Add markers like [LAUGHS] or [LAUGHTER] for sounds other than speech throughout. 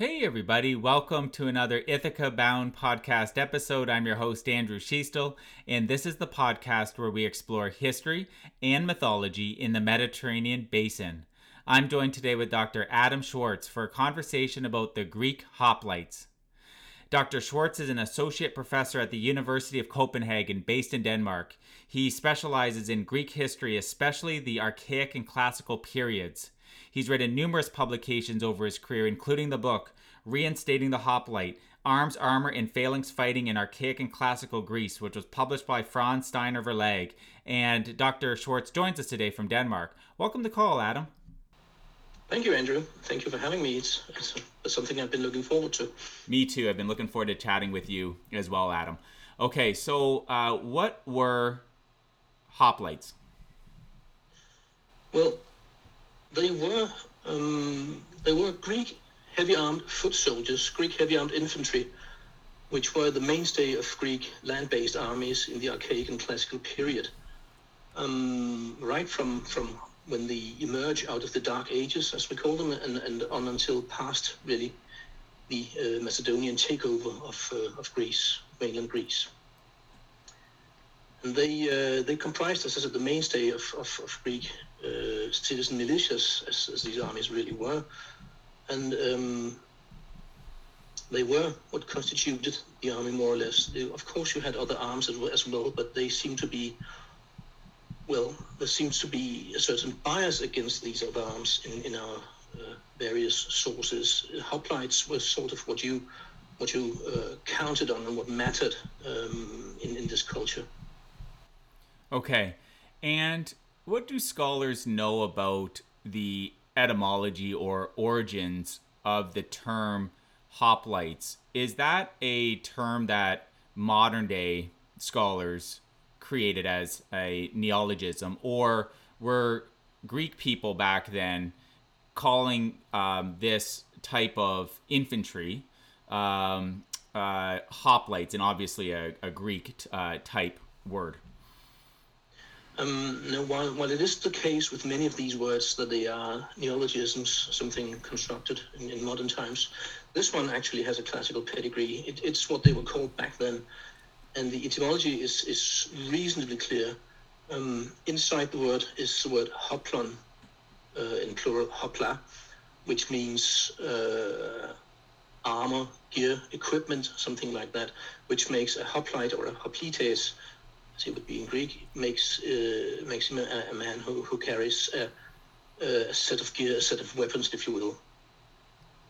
Hey, everybody, welcome to another Ithaca Bound podcast episode. I'm your host, Andrew Schiestel, and this is the podcast where we explore history and mythology in the Mediterranean basin. I'm joined today with Dr. Adam Schwartz for a conversation about the Greek hoplites. Dr. Schwartz is an associate professor at the University of Copenhagen, based in Denmark. He specializes in Greek history, especially the Archaic and Classical periods. He's written numerous publications over his career, including the book Reinstating the Hoplite Arms, Armor, and Phalanx Fighting in Archaic and Classical Greece, which was published by Franz Steiner Verlag. And Dr. Schwartz joins us today from Denmark. Welcome to call, Adam. Thank you, Andrew. Thank you for having me. It's, it's, it's something I've been looking forward to. Me too. I've been looking forward to chatting with you as well, Adam. Okay, so uh, what were hoplites? Well, they were um, they were Greek heavy armed foot soldiers, Greek heavy armed infantry, which were the mainstay of Greek land based armies in the Archaic and Classical period. Um, right from, from when they emerge out of the Dark Ages, as we call them, and, and on until past really the uh, Macedonian takeover of, uh, of Greece, mainland Greece. And they uh, they comprised, as I said, the mainstay of, of, of Greek uh, citizen militias, as, as, these armies really were, and um, they were what constituted the army more or less. Of course, you had other arms as well, but they seem to be well. There seems to be a certain bias against these other arms in in our uh, various sources. Hoplites were sort of what you what you uh, counted on and what mattered um, in in this culture. Okay, and what do scholars know about the etymology or origins of the term hoplites? Is that a term that modern day scholars created as a neologism, or were Greek people back then calling um, this type of infantry um, uh, hoplites, and obviously a, a Greek uh, type word? Um, no, while, while it is the case with many of these words that they are neologisms, something constructed in, in modern times, this one actually has a classical pedigree. It, it's what they were called back then, and the etymology is, is reasonably clear. Um, inside the word is the word hoplon, uh, in plural hopla, which means uh, armor, gear, equipment, something like that, which makes a hoplite or a hoplites as would be in Greek, makes uh, makes him a, a, man who, who carries a, a, set of gear, a set of weapons, if you will.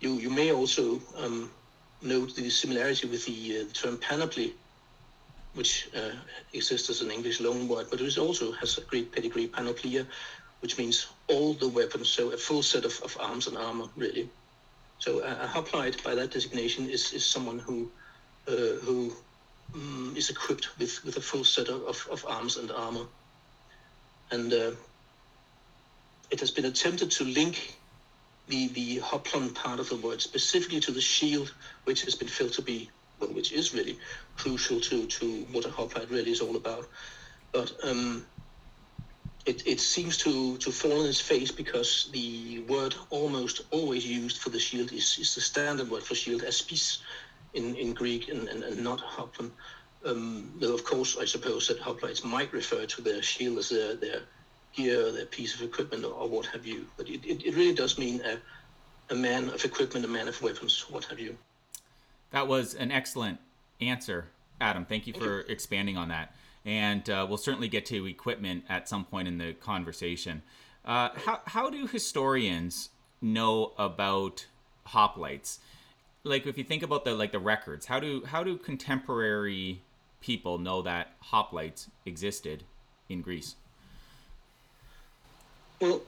You you may also um, note the similarity with the, uh, term panoply, which uh, exists as an English loanword, but it also has a Greek pedigree, panoplia, which means all the weapons, so a full set of, of arms and armor, really. So a, a hoplite, by that designation, is, is someone who uh, who um, is equipped with, with a full set of, of arms and armor. And uh, it has been attempted to link the, the hoplon part of the word specifically to the shield, which has been felt to be, well, which is really crucial to, to what a hoplite really is all about. But um, it, it seems to, to fall on its face because the word almost always used for the shield is, is the standard word for shield, aspis, in, in Greek and, and, and not hoplon. Um, though, of course, I suppose that hoplites might refer to their shield as their, their gear, their piece of equipment, or, or what have you. But it, it, it, really does mean a, a man of equipment, a man of weapons, what have you. That was an excellent answer, Adam. Thank you Thank for you. expanding on that. And uh, we'll certainly get to equipment at some point in the conversation. Uh, how, how do historians know about hoplites? Like if you think about the like the records, how do how do contemporary people know that hoplites existed in Greece? Well,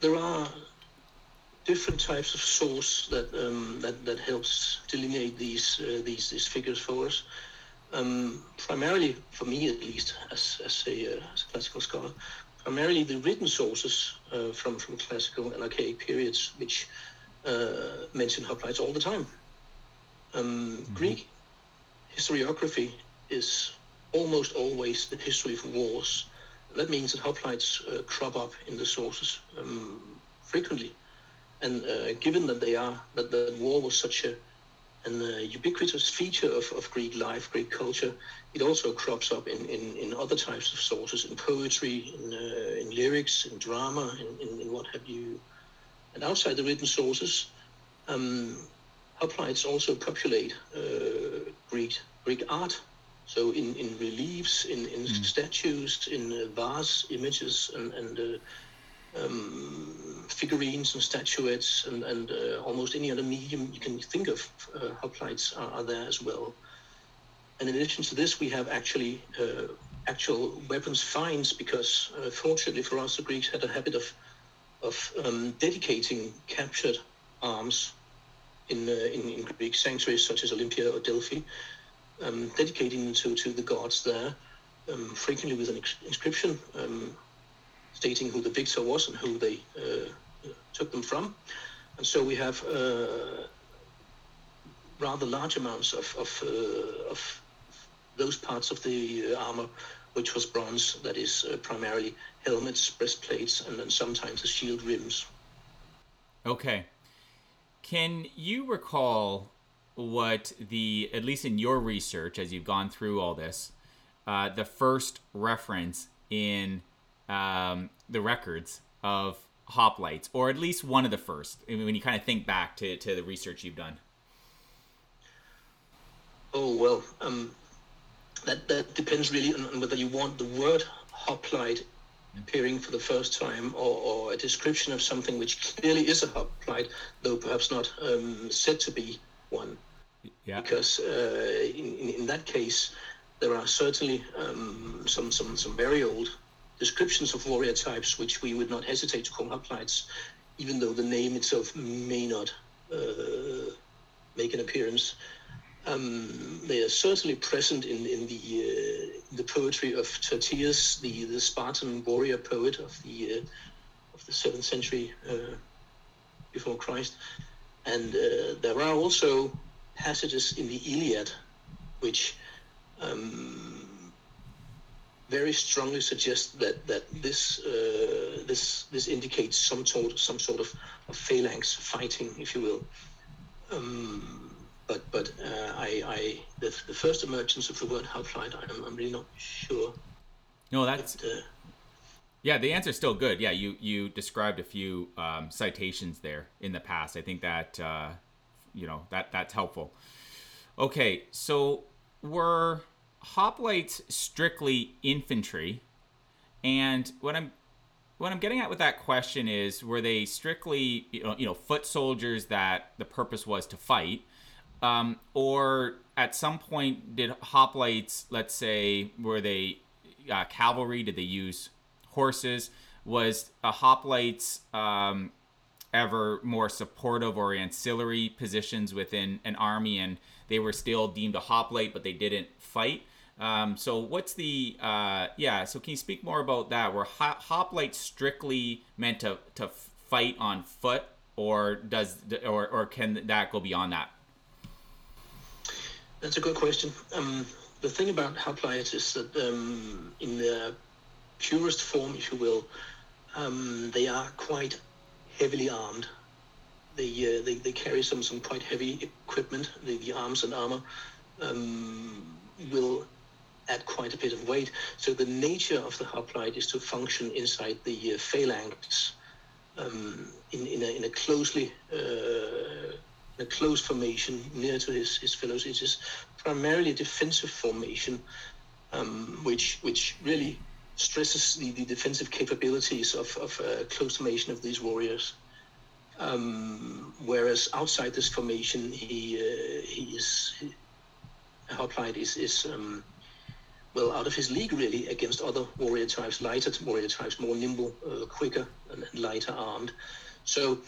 there are different types of source that um, that that helps delineate these uh, these these figures for us. Um, primarily, for me at least, as as a, uh, as a classical scholar, primarily the written sources uh, from from classical and archaic periods, which uh, mention hoplites all the time. Um, mm-hmm. Greek historiography is almost always the history of wars. That means that hoplites uh, crop up in the sources um, frequently. And uh, given that they are that the war was such a an uh, ubiquitous feature of, of Greek life, Greek culture, it also crops up in, in, in other types of sources, in poetry, in, uh, in lyrics, in drama, in, in, in, what have you. And outside the written sources, um, hoplites also populate uh, Greek Greek art. So in, in reliefs, in, in mm. statues, in uh, vase images, and, and uh, um, figurines and statuettes, and, and uh, almost any other medium you can think of, uh, hoplites are, are, there as well. And in addition to this, we have actually uh, actual weapons finds because, uh, fortunately for us, the Greeks had a habit of of um, dedicating captured arms in, uh, in, in Greek sanctuaries such as Olympia or Delphi, um, dedicating to, to the gods there, um, frequently with an inscription um, stating who the victor was and who they uh, took them from. And so we have uh, rather large amounts of, of, uh, of those parts of the armor which was bronze, that is uh, primarily helmets, breastplates, and then sometimes the shield rims. Okay. Can you recall what the, at least in your research, as you've gone through all this, uh, the first reference in um, the records of hoplites, or at least one of the first, when you kind of think back to, to the research you've done? Oh, well, um, that, that depends really on, on, whether you want the word hoplite appearing for the first time, or, or, a description of something which clearly is a hoplite, though perhaps not um, said to be one. Yeah. Because uh, in, in, that case, there are certainly um, some, some, some very old descriptions of warrior types which we would not hesitate to call hoplites, even though the name itself may not uh, make an appearance. Um, they are certainly present in, in the uh, the poetry of Tyrtaeus, the, the Spartan warrior poet of the uh, of the seventh century uh, before Christ, and uh, there are also passages in the Iliad which um, very strongly suggest that that this uh, this this indicates some sort some sort of, of phalanx fighting, if you will. Um, but but uh, I, I the, the first emergence of the word hoplite, I'm, I'm really not sure. No, that's but, uh, yeah. The answer's still good. Yeah, you you described a few um, citations there in the past. I think that uh, you know that that's helpful. Okay, so were hoplites strictly infantry? And what I'm what I'm getting at with that question is, were they strictly you know, you know foot soldiers that the purpose was to fight? Um, or at some point, did hoplites, let's say, were they uh, cavalry? Did they use horses? Was a hoplites um, ever more supportive or ancillary positions within an army, and they were still deemed a hoplite, but they didn't fight? Um, so what's the uh, yeah? So can you speak more about that? Were ho- hoplites strictly meant to to fight on foot, or does or or can that go beyond that? That's a good question. Um, the thing about hoplites is that um, in the purest form, if you will, um, they are quite heavily armed. They, uh, they, they carry some, some quite heavy equipment. The, the arms and armor um, will add quite a bit of weight. So the nature of the hoplite is to function inside the uh, phalanx um, in, in, a, in a closely uh, a close formation near to his, his fellows. It is primarily a defensive formation, um, which which really stresses the, the defensive capabilities of, of uh, close formation of these warriors. Um, whereas outside this formation, he uh, he is he, is is um, well out of his league really against other warrior types, lighter warrior types, more nimble, uh, quicker, and lighter armed. So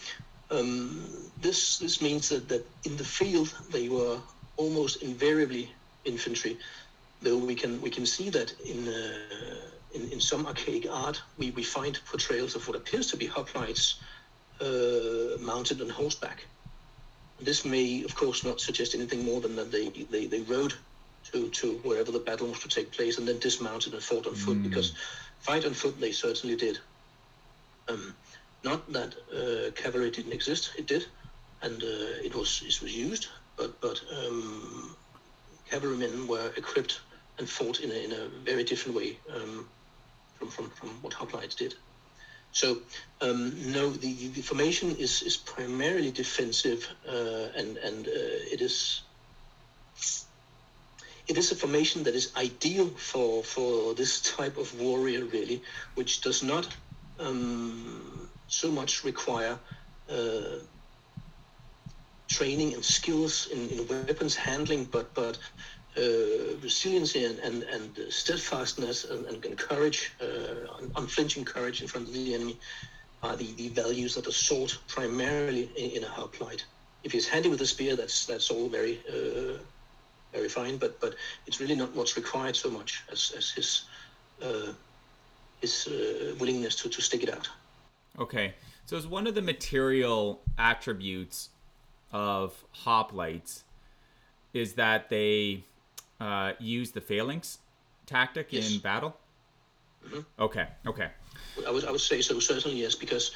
um, this this means that, that in the field they were almost invariably infantry, though we can we can see that in uh, in, in some archaic art we, we find portrayals of what appears to be hoplites uh, mounted on horseback. This may, of course, not suggest anything more than that they, they, they rode to, to wherever the battle was to take place and then dismounted and fought on foot, mm. because fight on foot they certainly did. Um, Not that uh, cavalry didn't exist; it did, and uh, it was it was used. But but um, cavalrymen were equipped and fought in a, in a very different way um, from, from from what hoplites did. So um, no, the, the formation is, is primarily defensive, uh, and and uh, it is it is a formation that is ideal for for this type of warrior, really, which does not um, so much require uh, training and skills in, in weapons handling, but but uh, resiliency and, and, and steadfastness and, and courage, uh, unflinching courage in front of the enemy are the, the values that are sought primarily in, in a hoplite. If he's handy with a spear, that's that's all very uh, very fine, but but it's really not what's required so much as, as his uh, his uh, willingness to, to stick it out. Okay, so it's one of the material attributes of hoplites is that they uh, use the phalanx tactic yes. in battle? Mm-hmm. Okay, okay. I would, I would say so, certainly, yes, because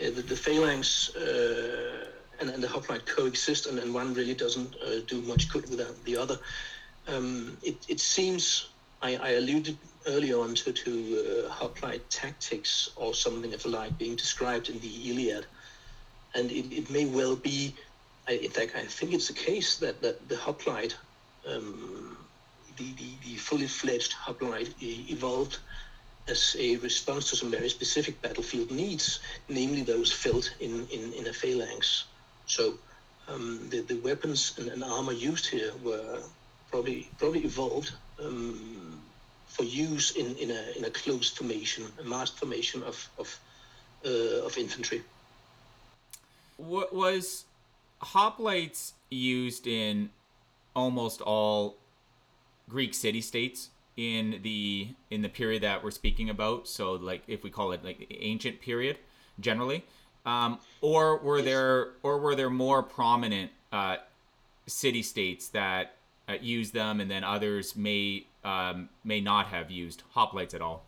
uh, the, the phalanx uh, and, and the hoplite coexist, and, and one really doesn't uh, do much good without the other. Um, it, it seems, I, I alluded earlier on to, to uh, hoplite tactics or something of the like being described in the Iliad. And it, it may well be, I, in fact, I think it's the case that, that the hoplite um, the, the, the fully fledged hoplite evolved as a response to some very specific battlefield needs, namely those felt in, in, in a phalanx. So um, the, the weapons and, and, armor used here were probably probably evolved um, for use in, in, a, in a closed formation, a massed formation of, of, uh, of infantry. What was hoplites used in almost all Greek city states in the in the period that we're speaking about. So like if we call it like ancient period generally, um, or were there or were there more prominent uh, city states that uh, use them, and then others may um, may not have used hoplites at all?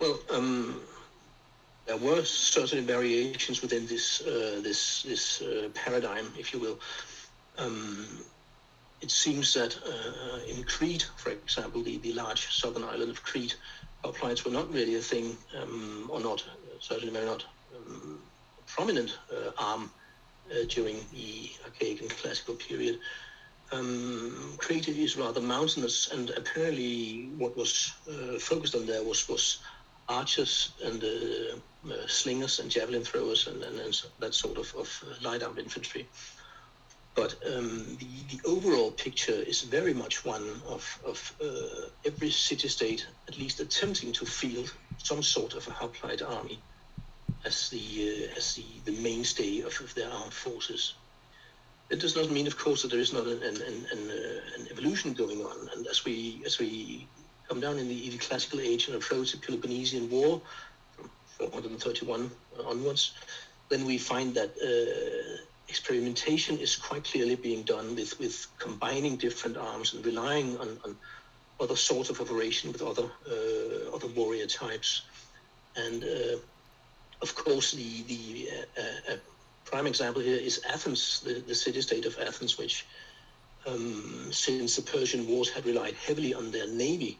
Well, um, there were certain variations within this uh, this this uh, paradigm, if you will. Um, it seems that uh, in Crete, for example, the, the large southern island of Crete, hoplites were not really a thing, um, or not, certainly very not um, prominent uh, arm uh, during the archaic and classical period. Um, is rather mountainous, and apparently what was uh, focused on there was, was archers and uh, uh, slingers and javelin throwers and, and, and that sort of, of light armed infantry. But um, the, the overall picture is very much one of, of uh, every city-state at least attempting to field some sort of a hoplite army as the, uh, as the, the mainstay of, of their armed forces. It does not mean, of course, that there is not an, an, an, uh, an evolution going on. And as we, as we come down in the, the classical age and approach the Peloponnesian War from 431 onwards, then we find that uh, experimentation is quite clearly being done with, with combining different arms and relying on, on other sorts of operation with other uh, other warrior types. And uh, of course, the the uh, uh prime example here is Athens, the, the city-state of Athens, which um, since the Persian Wars had relied heavily on their navy,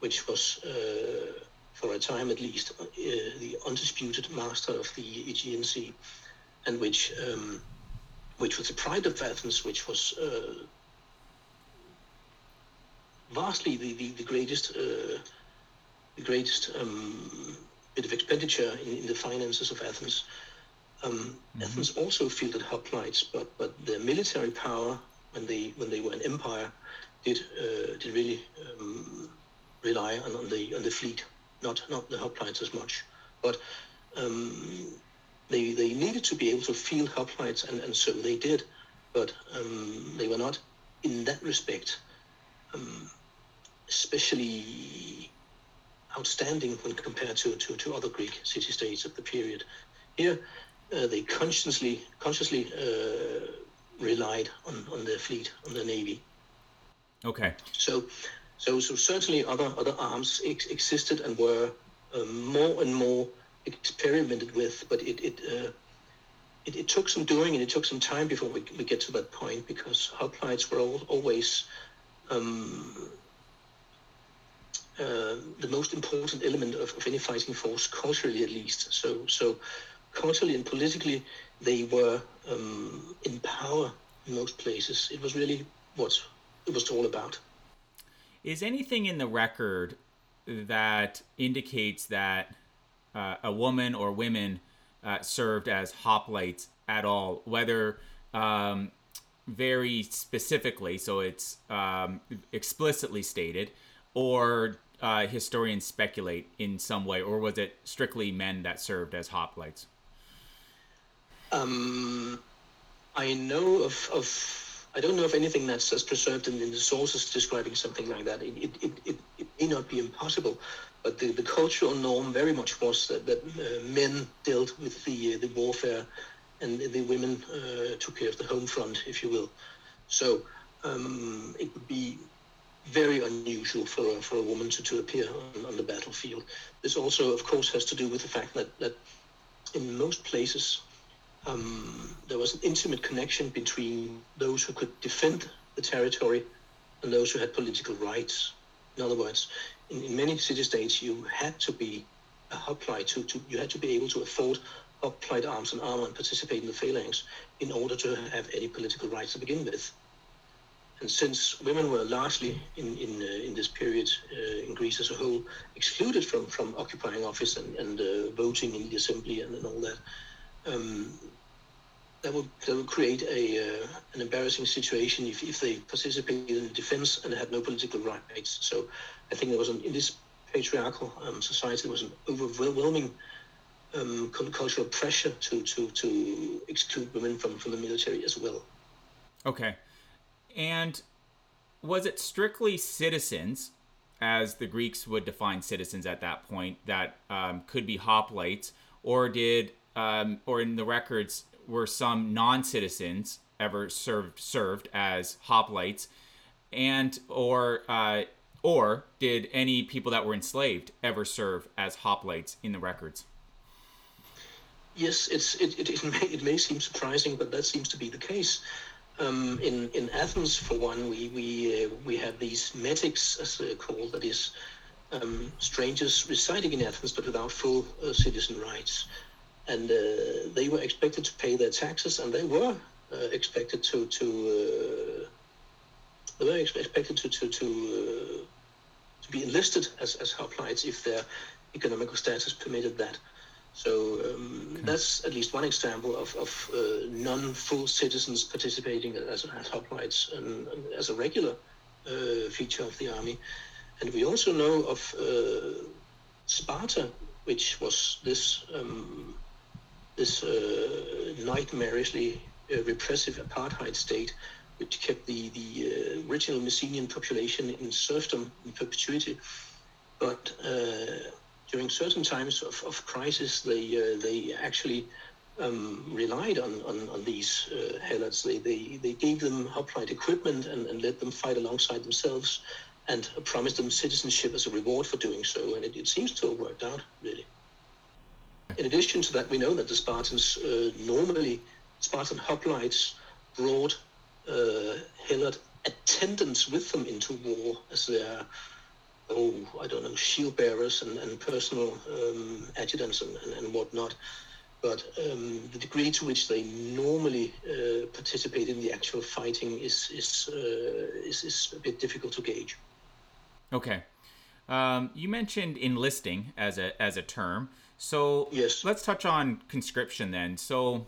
which was uh, for a time at least uh, the undisputed master of the Aegean Sea, and which um, which was the pride of Athens, which was uh, vastly the, the, the greatest uh, the greatest um, bit of expenditure in, in, the finances of Athens. Um, mm-hmm. Athens also fielded hoplites, but but their military power when they when they were an empire did uh, did really um, rely on, on the on the fleet, not not the hoplites as much, but um, they, they needed to be able to field hoplites, and, and so they did, but um, they were not, in that respect, um, especially outstanding when compared to, to, to other Greek city-states of the period. Here, uh, they consciously consciously uh, relied on, on their fleet, on the navy. Okay. So, so so certainly other other arms ex- existed and were um, more and more experimented with, but it it, uh, it, it took some doing and it took some time before we, we get to that point because hoplites were all, always um, uh, the most important element of, of any fighting force, culturally at least. So so culturally and politically, they were um, in power in most places. It was really what it was all about. Is anything in the record that indicates that uh, a woman or women uh, served as hoplites at all, whether um, very specifically, so it's um, explicitly stated, or uh, historians speculate in some way, or was it strictly men that served as hoplites? Um, I know of, of I don't know of anything that's, that's preserved in, in the sources describing something like that. It, it, it, it, it may not be impossible, but the, the cultural norm very much was that, that uh, men dealt with the, uh, the warfare and the women uh, took care of the home front, if you will. So um, it would be very unusual for a, for a woman to, to appear on, on the battlefield. This also, of course, has to do with the fact that, that in most places um, there was an intimate connection between those who could defend the territory and those who had political rights. In other words, in, in many city-states, you had to be a hoplite to, to you had to be able to afford hoplite arms and armor and participate in the phalanx in order to have any political rights to begin with. And since women were largely in in, uh, in this period uh, in Greece as a whole excluded from, from occupying office and, and uh, voting in the assembly and, and all that, um, that would that would create a uh, an embarrassing situation if, if they participated in the defense and had no political rights. So I think there was an, in this patriarchal um, society there was an overwhelming um, cultural pressure to, to, to exclude women from, from the military as well. Okay, and was it strictly citizens, as the Greeks would define citizens at that point, that um, could be hoplites, or did um, or in the records were some non-citizens ever served served as hoplites, and or uh, or did any people that were enslaved ever serve as hoplites in the records? Yes, it's it, it, it, may, it may seem surprising, but that seems to be the case. Um, in in Athens, for one, we we uh, we have these metics, as they're called, that is, um, strangers residing in Athens but without full uh, citizen rights and uh, they were expected to pay their taxes, and they were uh, expected to to uh, they were expected to to to, to be enlisted as as hoplites if their economical status permitted that. So um, okay. that's at least one example of, of uh, non-full citizens participating as, as hoplites and, and, as a regular uh, feature of the army. And we also know of uh, Sparta, which was this um, this uh, nightmarishly uh, repressive apartheid state, which kept the, the uh, original Mycenaean population in serfdom in perpetuity. But during certain times of, of crisis, they, they actually um, relied on, on, on these uh, helots. They, they, they gave them hoplite equipment and, and let them fight alongside themselves and promised them citizenship as a reward for doing so. And it, it seems to have worked out, really. In addition to that, we know that the Spartans uh, normally, Spartan hoplites brought uh, attendants with them into war as their, oh, I don't know, shield bearers and, and personal um, adjutants and, and, and, whatnot. But um, the degree to which they normally uh, participate in the actual fighting is is, uh, is, is a bit difficult to gauge. Okay, um, you mentioned enlisting as a as a term. So yes. let's touch on conscription then. So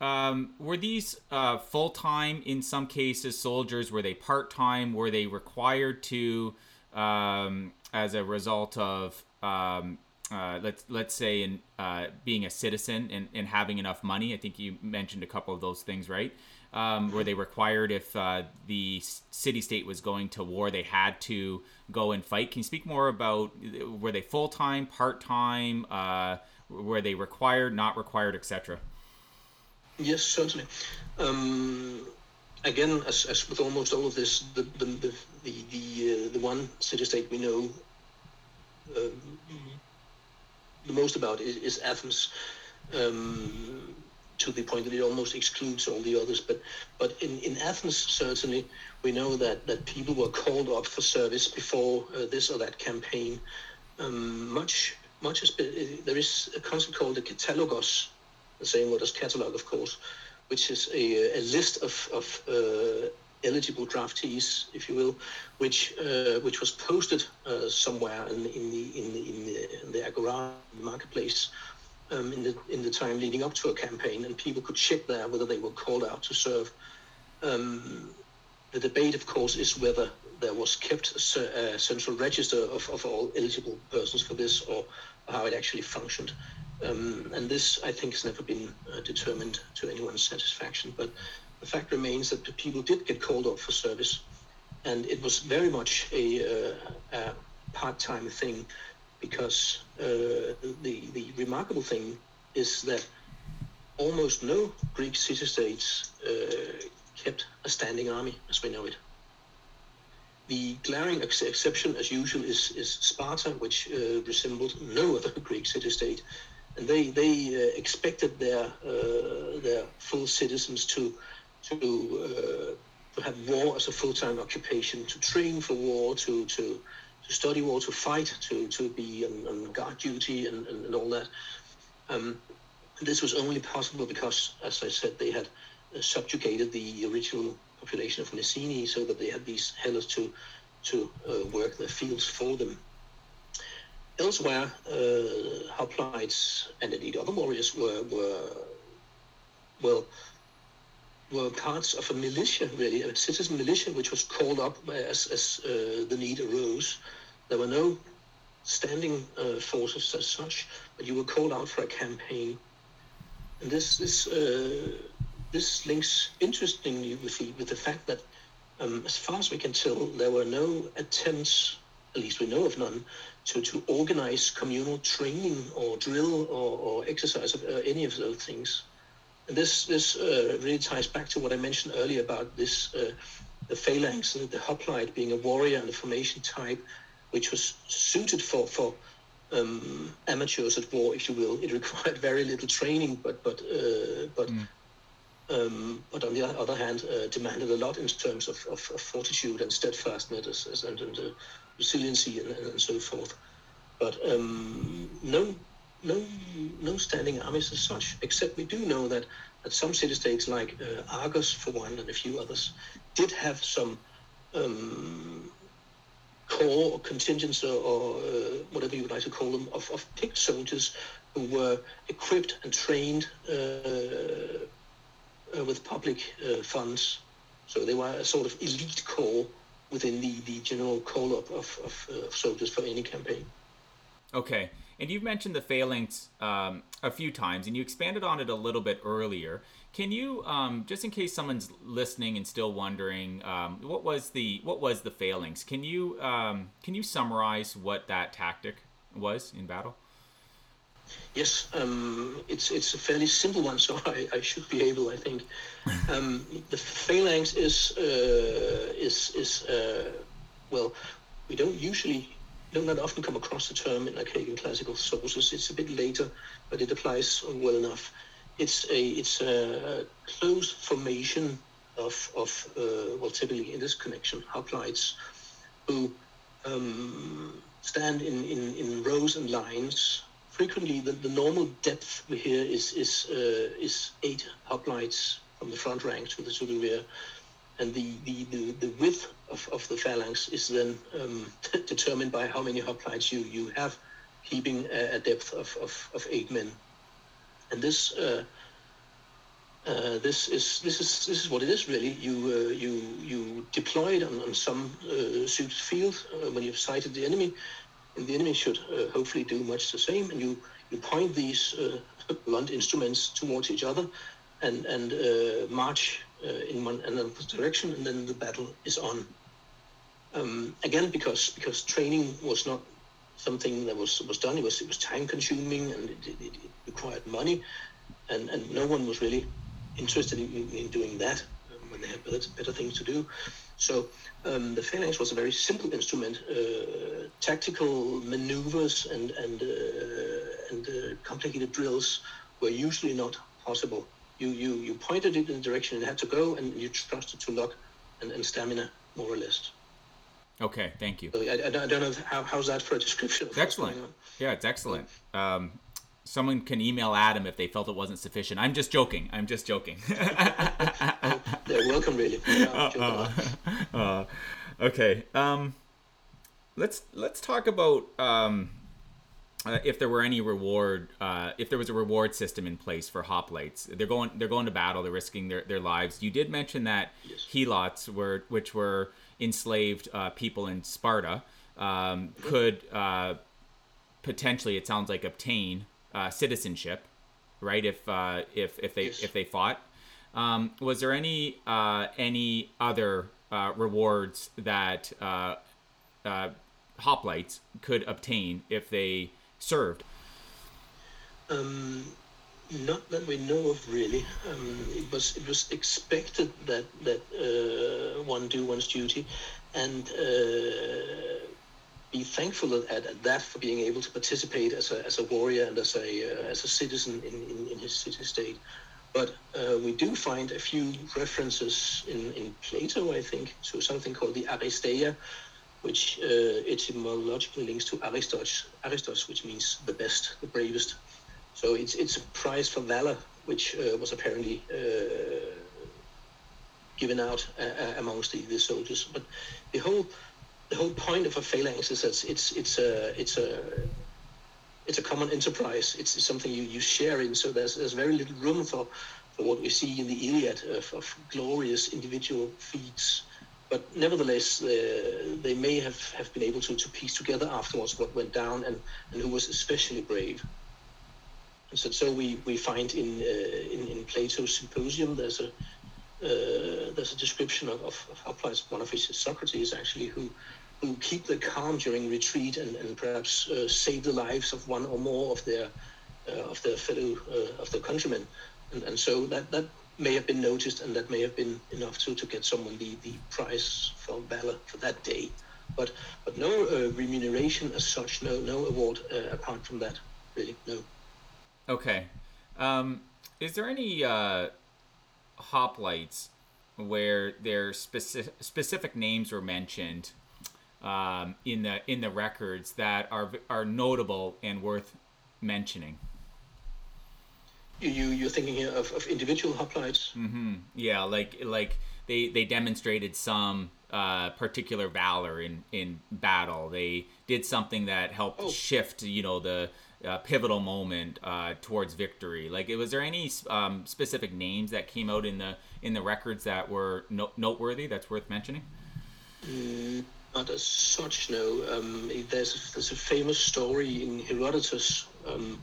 um, were these uh, full time in some cases soldiers? Were they part time? Were they required to, um, as a result of um, uh, let's let's say in uh, being a citizen and, and having enough money? I think you mentioned a couple of those things, right? Um, where they required if uh, the city state was going to war, they had to go and fight. Can you speak more about were they full time, part time, uh, were they required, not required, etc.? Yes, certainly. Um, again, as, as with almost all of this, the the the the, the, uh, the one city state we know. Uh, the most about is, is Athens. Um, to the point that it almost excludes all the others. But but in, in Athens, certainly, we know that, that people were called up for service before uh, this or that campaign. Um, much much has been, there is a concept called the catalogos, the same word as catalog, of course, which is a, a list of, of uh, eligible draftees, if you will, which uh, which was posted uh, somewhere in, in, the in the in the, in the agora marketplace um, in the in the time leading up to a campaign, and people could check there whether they were called out to serve. Um, the debate, of course, is whether there was kept a, a central register of, of all eligible persons for this, or how it actually functioned. Um, and this, I think, has never been uh, determined to anyone's satisfaction. But the fact remains that people did get called up for service, and it was very much a, uh, a part-time thing because uh, the the remarkable thing is that almost no Greek city-states uh, kept a standing army as we know it. The glaring ex- exception, as usual, is, is Sparta, which uh, resembled no other [LAUGHS] Greek city-state, and they they uh, expected their uh, their full citizens to to uh, to have war as a full-time occupation, to train for war, to to to study war, to fight, to, to be on, on guard duty and, and, and all that. Um, this was only possible because, as I said, they had uh, subjugated the original population of Mycenae so that they had these helots to, to uh, work the fields for them. Elsewhere, uh, hoplites and indeed other warriors were, were well, were parts of a militia, really, a citizen militia, which was called up as, as uh, the need arose. There were no standing uh, forces as such, but you were called out for a campaign. And this this uh, this links interestingly with the with the fact that, um, as far as we can tell, there were no attempts, at least we know of none, to, to organize communal training or drill or, or exercise of uh, any of those things. This this uh, really ties back to what I mentioned earlier about this uh, the phalanx, and the hoplite being a warrior and a formation type, which was suited for for um, amateurs at war, if you will. It [LAUGHS] required very little training, but but uh, but. Mm. Um, but on the other hand, uh, demanded a lot in terms of, of, of fortitude and steadfastness and, and uh, resiliency and, and, so forth. But um, no no no standing armies as such, except we do know that, that some city-states like uh, Argos, for one, and a few others, did have some um, core or contingents or, or uh, whatever you would like to call them, of, of picked soldiers who were equipped and trained uh, uh with public uh, funds. So they were a sort of elite corps within the, the general call-up of, of, uh, of soldiers for any campaign. Okay. And you've mentioned the phalanx um, a few times, and you expanded on it a little bit earlier. Can you, um, just in case someone's listening and still wondering, um, what was the what was the phalanx? Can you um, can you summarize what that tactic was in battle? Yes, um, it's it's a fairly simple one, [LAUGHS] so I, I should be able, I think. [LAUGHS] Um, the phalanx is uh, is is uh, well, we don't usually don't that often come across the term in archaic classical sources. It's a bit later, but it applies well enough. It's a it's a close formation of of uh, well typically in this connection hoplites who um, stand in, in, in rows and lines. Frequently, the, the normal depth we hear is is uh, is eight hoplites from the front rank to the to the rear and the, the, the, the width of, of the phalanx is then um, determined by how many hoplites you, you have keeping a, depth of, of, of eight men. And this uh, uh, this is this is this is what it is really. You uh, you you deploy it on, on some uh, suited field uh, when you've sighted the enemy, and the enemy should uh, hopefully do much the same. And you you point these [LAUGHS] blunt instruments towards each other, and and march uh, in one another direction, and then the battle is on. Um, again, because because training was not something that was was done. It was it was time consuming and it, it, it required money, and and no one was really interested in, in doing that um, when they had better, better things to do. So um, the phalanx was a very simple instrument, uh, tactical maneuvers and and uh, and uh, complicated drills were usually not possible. You, you, you pointed it in the direction it had to go, and you trusted to luck and, and stamina, more or less. Okay, thank you. So I, I, don't know how, how's that for a description. It's excellent. Yeah, it's excellent. Um, someone can email Adam if they felt it wasn't sufficient. I'm just joking. I'm just joking. [LAUGHS] oh, they're welcome, really. [LAUGHS] Uh, uh, uh, okay. Um, let's let's talk about um, uh, if there were any reward, uh, if there was a reward system in place for hoplites. They're going they're going to battle. They're risking their, their lives. You did mention that yes. helots were which were enslaved uh, people in Sparta um, could potentially it sounds like obtain uh, citizenship, right? If uh, if if they yes. if they fought, um, was there any uh, any other uh, rewards that uh, uh, hoplites could obtain if they served? Um, not that we know of, really. Um, it was it was expected that that one do one's duty, and be thankful at, at, that for being able to participate as a, as a warrior and as a, uh, as a citizen in, in, in his city state. But uh, we do find a few references in, in Plato, I think, to something called the Aristeia, which uh, etymologically links to Aristos, Aristos, which means the best, the bravest. So it's, it's a prize for valor, which uh, was apparently uh, given out uh, amongst the, the soldiers. But the whole the whole point of a phalanx is that it's it's a it's a it's a common enterprise. It's, something you, you share in. So there's there's very little room for, for what we see in the Iliad of, of glorious individual feats. But nevertheless, uh, they may have, have been able to, to piece together afterwards what went down and, and who was especially brave. And so, so we, we find in, uh, in, in Plato's Symposium there's a uh, there's a description of, of, of how one of his Socrates actually who who keep the calm during retreat and, and perhaps uh, save the lives of one or more of their uh, of their fellow uh, of their countrymen, and, and so that that may have been noticed and that may have been enough to, to get someone the, the prize for valor for that day, but but no uh, remuneration as such, no no award uh, apart from that, really no. Okay, um, is there any uh, hoplites where their specific specific names were mentioned? um, in the in the records that are are notable and worth mentioning. You you're thinking here of, of individual hoplites. Mm-hmm. Yeah, like like they they demonstrated some uh, particular valor in in battle. They did something that helped oh. shift you know the uh, pivotal moment uh, towards victory. Like, was there any um, specific names that came out in the in the records that were no- noteworthy? That's worth mentioning. Mm, not as such, no. Um, there's a, there's a famous story in Herodotus um,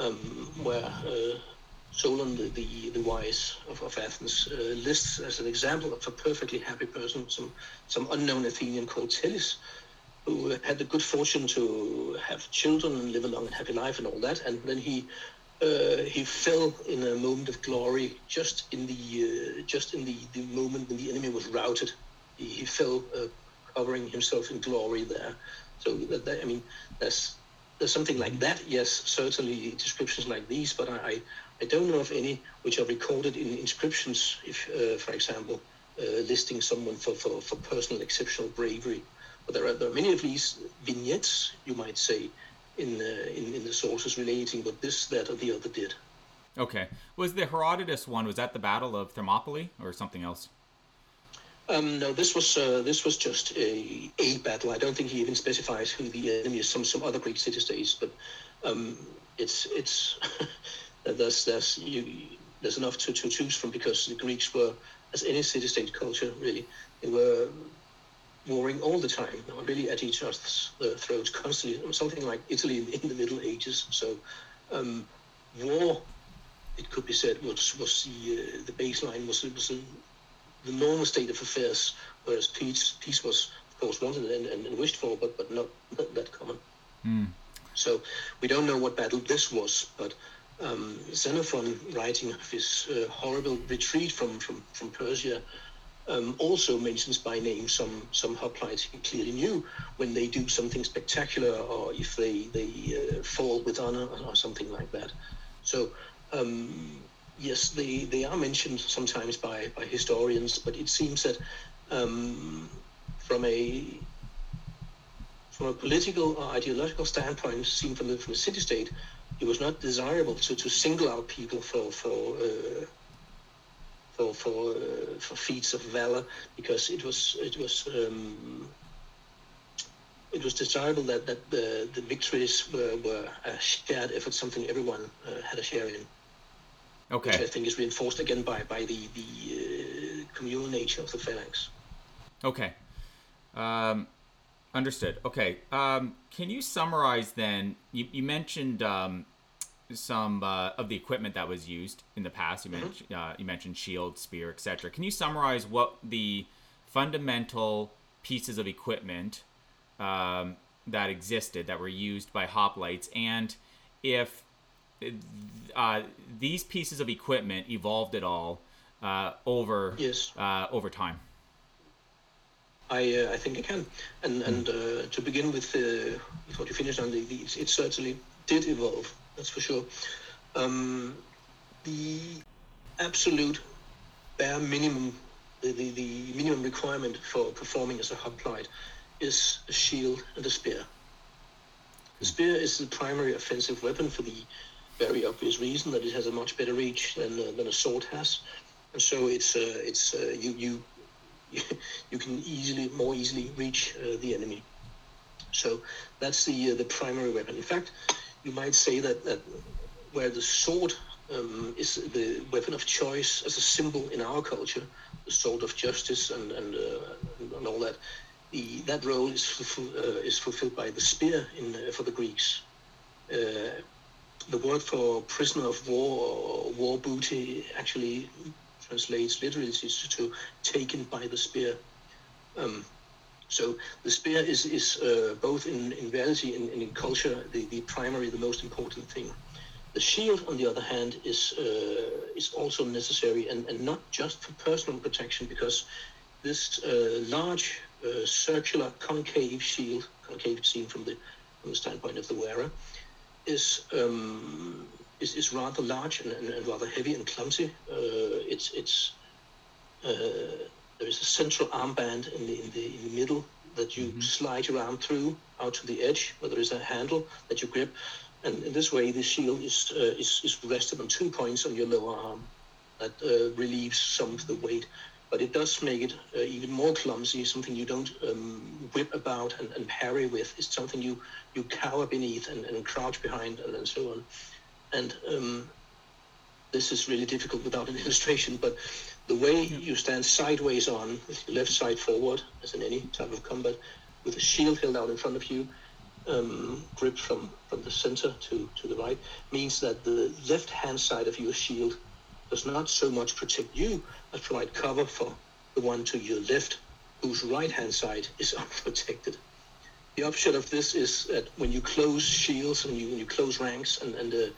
um, where uh, Solon, the, the, the wise of, of Athens, uh, lists as an example of a perfectly happy person some some unknown Athenian called Tellus, who had the good fortune to have children and live a long and happy life and all that, and then he. Uh, he fell in a moment of glory just in the uh, just in the, the moment when the enemy was routed. He, he fell uh, covering himself in glory there. So that, that, I mean, there's something like that. Yes, certainly descriptions like these, but I I don't know of any which are recorded in inscriptions. If, uh, for example, uh, listing someone for, for, for personal exceptional bravery, but there are there are many of these vignettes, you might say, in uh, in, in the sources relating what this, that, or the other did. Okay, was the Herodotus one? Was that the Battle of Thermopylae or something else? Um, no, this was uh, this was just a, a battle. I don't think he even specifies who the enemy is. Some some other Greek city-states, but um, it's it's [LAUGHS] there's there's you, there's enough to, to choose from because the Greeks were, as any city-state culture, really they were warring all the time, They were really at each other's uh, throats constantly. Something like Italy in, the Middle Ages. So um, war, it could be said, was was the uh, the baseline was was the normal state of affairs, whereas peace peace was of course wanted and, and, and wished for, but but not, not that common. Mm. So we don't know what battle this was, but um, Xenophon, writing of his uh, horrible retreat from from from Persia, um, also mentions by name some some hoplites he clearly knew when they do something spectacular or if they they uh, fall with honor or something like that. So um, yes, they, they are mentioned sometimes by, by historians, but it seems that um, from a from a political or ideological standpoint, seen from the, from the city-state, it was not desirable to, to single out people for for uh, for for, uh, for feats of valor because it was it was um, it was desirable that that the, the victories were, were a shared effort, something everyone uh, had a share in. Okay. Which I think is reinforced again by by the the uh, communal nature of the phalanx. Okay. Um, understood. Okay. Um, can you summarize then? You, you mentioned um, some uh, of the equipment that was used in the past. You, mm-hmm. mentioned, uh, you mentioned shield, spear, etc. Can you summarize what the fundamental pieces of equipment um, that existed that were used by hoplites, and if uh, these pieces of equipment evolved at all uh, over yes. Uh, over time? I, uh, I think I can. And and uh, to begin with, uh, what you finished on, the, the, it certainly did evolve. That's for sure. Um, the absolute bare minimum, the, the, the, minimum requirement for performing as a hoplite is a shield and a spear. The spear is the primary offensive weapon for the very obvious reason that it has a much better reach than, uh, than a sword has. And so it's uh, it's uh, you you [LAUGHS] you can easily, more easily reach uh, the enemy. So that's the uh, the primary weapon. In fact, you might say that, that where the sword um, is the weapon of choice as a symbol in our culture, the sword of justice and and, uh, and all that. The, that role is is fulfilled by the spear in for the Greeks. The word for prisoner of war or war booty actually translates literally to, taken by the spear. Um, so the spear is, is uh, both in, in reality and, in culture the, the primary, the most important thing. The shield, on the other hand, is uh, is also necessary, and, and not just for personal protection, because this uh, large uh, circular concave shield, concave seen from the from the standpoint of the wearer, is um, is, is rather large and, and, and, rather heavy and clumsy. Uh, it's it's uh, there is a central armband in the in the, in the middle that you mm-hmm. slide your arm through out to the edge, where there is a handle that you grip, and in this way the shield is uh, is, is rested on two points on your lower arm that uh, relieves some of the weight. But it does make it uh, even more clumsy, something you don't um, whip about and, and parry with. It's something you, you cower beneath and, and crouch behind and, and so on. And um, this is really difficult without an [LAUGHS] illustration, but the way yeah. you stand sideways on, with your left side forward, as in any type of combat, with a shield held out in front of you, um, gripped from, from the center to, to the right, means that the left hand side of your shield does not so much protect you as provide cover for the one to your left, whose right hand side is [LAUGHS] unprotected the upshot of this is that when you close shields and you, when you close ranks and, and uh,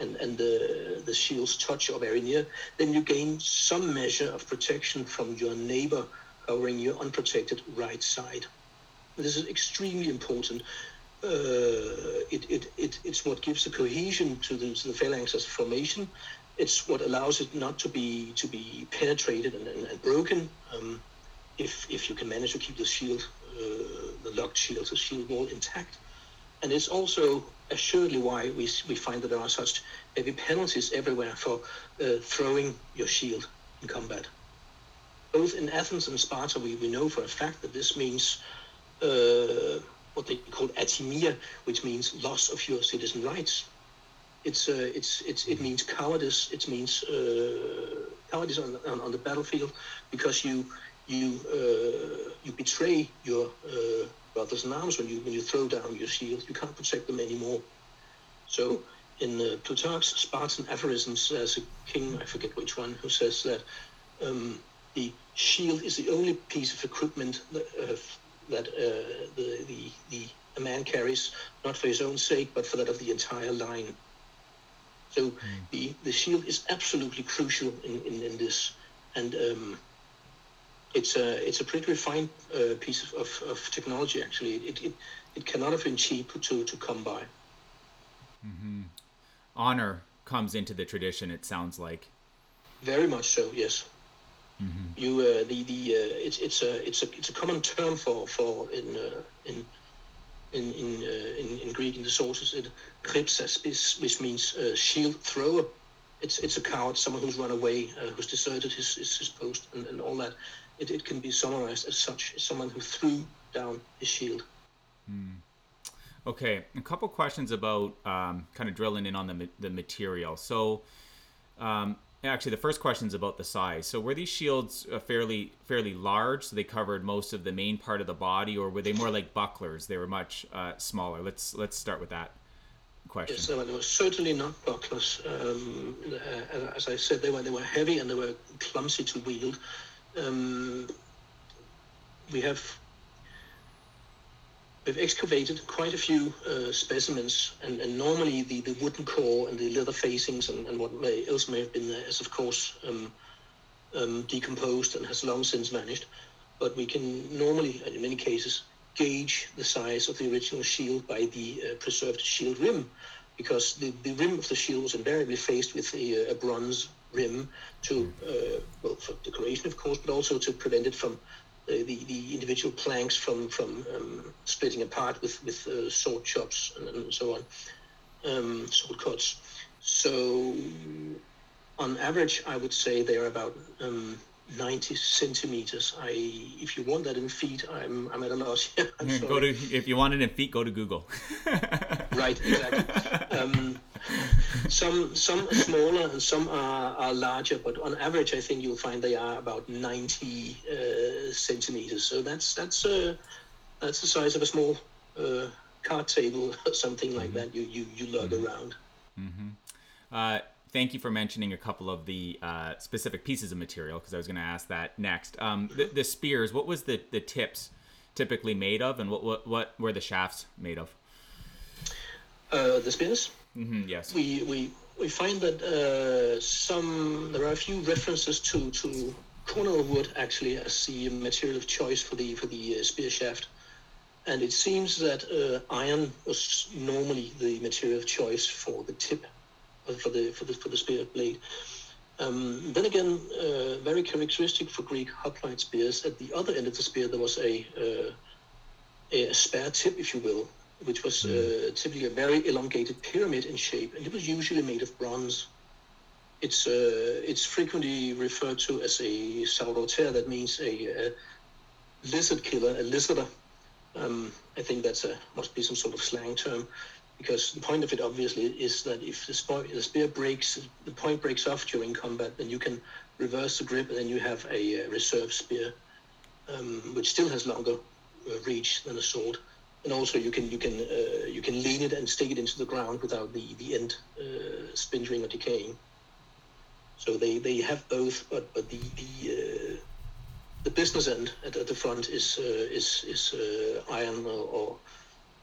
and, and the, the shields touch or very near, then you gain some measure of protection from your neighbor covering your unprotected right side. This is extremely important. Uh, it, it, it, it's what gives the cohesion to the, to the phalanx as formation. It's what allows it not to be to be penetrated and, and, and broken um, if, if you can manage to keep the shield, uh, the locked shield, the shield wall intact. And it's also assuredly why we, we find that there are such heavy penalties everywhere for uh, throwing your shield in combat. Both in Athens and Sparta, we, we know for a fact that this means uh, what they call atimia, which means loss of your citizen rights. It's, uh, it's, it's, it means cowardice. It means uh, cowardice on, on, on, the battlefield because you, you, uh, you betray your uh, brothers in arms when you when you throw down your shield. You can't protect them anymore. So in uh, Plutarch's Spartan aphorisms, there's a king, I forget which one, who says that um, the shield is the only piece of equipment that, uh, that the, the, the, a man carries, not for his own sake, but for that of the entire line. So mm. the, the shield is absolutely crucial in, in, in this. And um, it's a it's a pretty refined uh, piece of, of, of, technology. Actually, it, it it cannot have been cheap to to come by. Mm-hmm. Honor comes into the tradition. It sounds like. Very much so. Yes. Mm-hmm. You uh, the the uh, it's it's a it's a it's a common term for for in uh, in in in, uh, in in Greek in the sources it rhipsaspis which means uh, shield thrower. It's it's a coward, someone who's run away, uh, who's deserted his, his, his post, and, and all that. It, it can be summarized as such: someone who threw down his shield. Mm. Okay, a couple questions about um, kind of drilling in on the the material. So, um, actually, the first question is about the size. So, were these shields uh, fairly fairly large? So they covered most of the main part of the body, or were they more like bucklers? They were much uh, smaller. Let's let's start with that question. Yes, they were certainly not bucklers. Um, uh, as I said, they were they were heavy and they were clumsy to wield. Um, we have we've excavated quite a few uh, specimens, and, and, normally the, the wooden core and the leather facings and, and what may, else may have been there is, of course, um, um, decomposed and has long since vanished. But we can normally, in many cases, gauge the size of the original shield by the uh, preserved shield rim, because the, the rim of the shield was invariably faced with a, a bronze rim to, uh, well, for decoration, of course, but also to prevent it from the, the individual planks from from um, splitting apart with with uh, sword chops and, and, so on, um, sword cuts. So on average, I would say they are about um, 90 centimeters. I, if you want that in feet, I'm, I'm at a loss. [LAUGHS] go to if you want it in feet, go to Google. [LAUGHS] right, exactly. Some some are smaller and some are, are larger, but on average, I think you'll find they are about 90 uh, centimeters. So that's that's uh, that's the size of a small uh, card table or [LAUGHS] something like mm-hmm. that. You you you lug mm-hmm. around. Mm-hmm. Uh, thank you for mentioning a couple of the uh, specific pieces of material because I was going to ask that next. Um, the, the, spears, what was the, the tips typically made of, and what what, what were the shafts made of? Uh, the spears. Mm-hmm, yes. We we we find that uh, some there are a few references to to cornel wood actually as the material of choice for the for the uh, spear shaft, and it seems that uh, iron was normally the material of choice for the tip, uh, for the for the for the spear blade. Um, then again, uh, very characteristic for Greek hoplite spears, at the other end of the spear there was a, uh, a spare tip, if you will, which was uh, hmm. typically a very elongated pyramid in shape, and it was usually made of bronze. It's uh, it's frequently referred to as a sauroter, that means a, a lizard killer, a lizarder. Um, I think that's a must be some sort of slang term, because the point of it obviously is that if the, sp- the spear breaks, the point breaks off during combat, then you can reverse the grip, and then you have a, a reserve spear, um, which still has longer uh, reach than a sword and also you can you can uh, you can lean it and stick it into the ground without the the end uh, splintering or decaying. So they, they have both, but but the the uh, the business end at, at the front is uh, is is uh, iron or, or,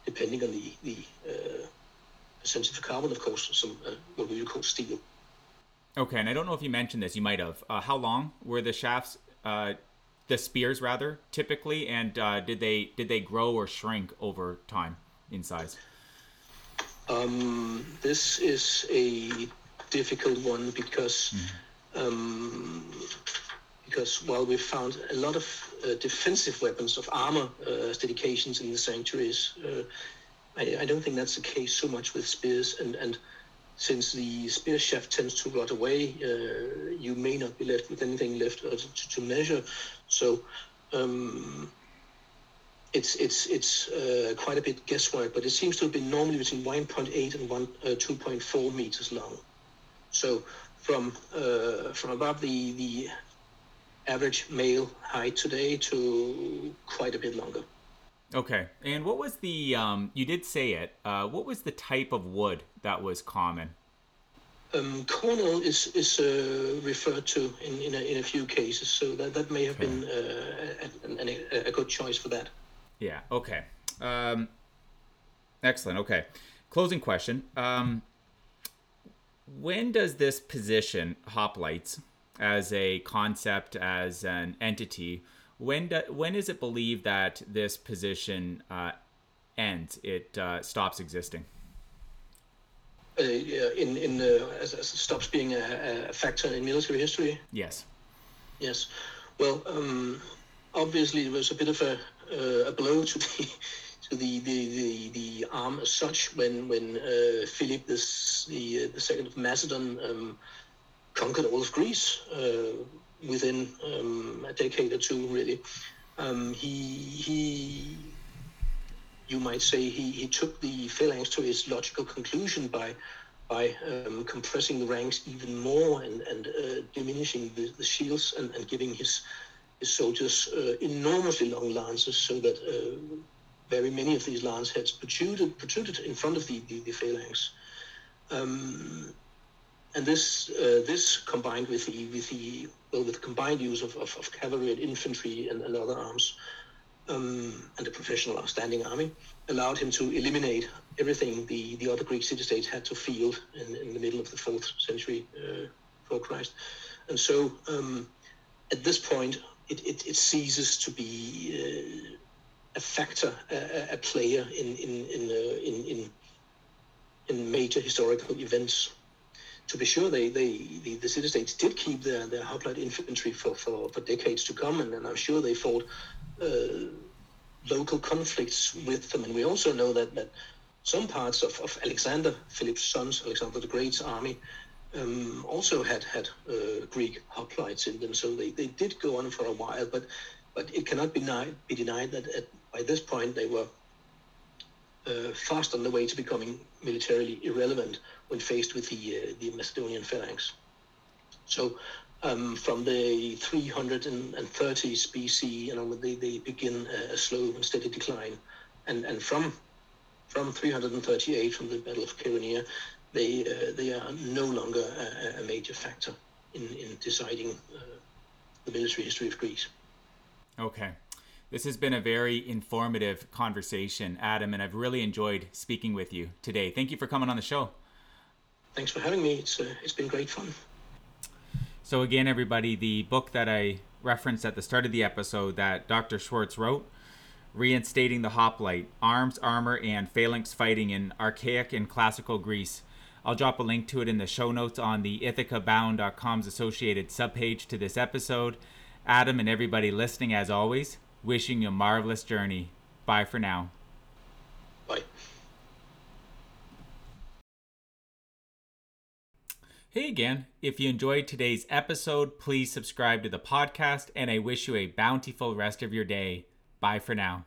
depending on the the uh, percentage of carbon, of course, some what we would call steel. Okay, and I don't know if you mentioned this. You might have. how long were the shafts? The spears rather typically, and uh, did they did they grow or shrink over time in size? Um, this is a difficult one because mm-hmm. um, because while we've found a lot of uh, defensive weapons of armor uh, dedications in the sanctuaries, uh, I, I, don't think that's the case so much with spears and and since the spear shaft tends to rot away, uh, you may not be left with anything left to, to measure. So um, it's it's it's uh, quite a bit guesswork, but it seems to have been normally between 1.8 and 1, uh, 2.4 meters long. So from uh, from above the the average male height today to quite a bit longer. Okay, and what was the? Um, you did say it. Uh, what was the type of wood that was common? Um, cornel is is uh, referred to in in a, in a few cases, so that that may have okay. been uh, a, a, a, good choice for that. Yeah. Okay. Um, excellent. Okay. Closing question. Um, when does this position, hoplites, as a concept, as an entity. When do, when is it believed that this position uh, ends? It uh, stops existing. Uh, in in uh, as, as stops being a, a, factor in military history. Yes. Yes. Well, um, obviously, it was a bit of a, uh, a blow to the to the, the, the, the arm as such when when uh, Philip this the uh, the second of Macedon um, conquered all of Greece uh, within um, a decade or two. Really, um, he he you might say he, he took the phalanx to its logical conclusion by by um, compressing the ranks even more and, and uh, diminishing the, the shields and, and giving his his soldiers uh, enormously long lances so that uh, very many of these lance heads protruded, protruded in front of the, the, the phalanx. Um, and this uh, this combined with the with the well with the combined use of, of, of cavalry and infantry and, and other arms um, and a professional standing army allowed him to eliminate everything the, the other Greek city-states had to field in, in the middle of the fourth century uh, before Christ. And so um, at this point, it, it, it ceases to be uh, a factor, a, a player in in in, uh, in in in major historical events. To be sure, they, they the, the city states did keep their, their hoplite infantry for, for, for decades to come, and, and I'm sure they fought uh, local conflicts with them. And we also know that, that some parts of, of Alexander, Philip's sons, Alexander the Great's army, um, also had had uh, Greek hoplites in them. So they, they did go on for a while, but but it cannot be denied, be denied that at, by this point they were uh, fast on the way to becoming militarily irrelevant when faced with the uh, the Macedonian phalanx. So um, from the 330s BC, you know, they, they begin a, slow and steady decline, and and from from 338 from the Battle of Chaeronea, they uh, they are no longer a, a major factor in in deciding uh, the military history of Greece. Okay. This has been a very informative conversation, Adam, and I've really enjoyed speaking with you today. Thank you for coming on the show. Thanks for having me. It's, uh, it's been great fun. So, again, everybody, the book that I referenced at the start of the episode that Dr. Schwartz wrote, Reinstating the Hoplite Arms, Armor, and Phalanx Fighting in Archaic and Classical Greece. I'll drop a link to it in the show notes on the ithacabound.com's associated subpage to this episode. Adam and everybody listening, as always, wishing you a marvelous journey. Bye for now. Bye. Hey again. If you enjoyed today's episode, please subscribe to the podcast, and I wish you a bountiful rest of your day. Bye for now.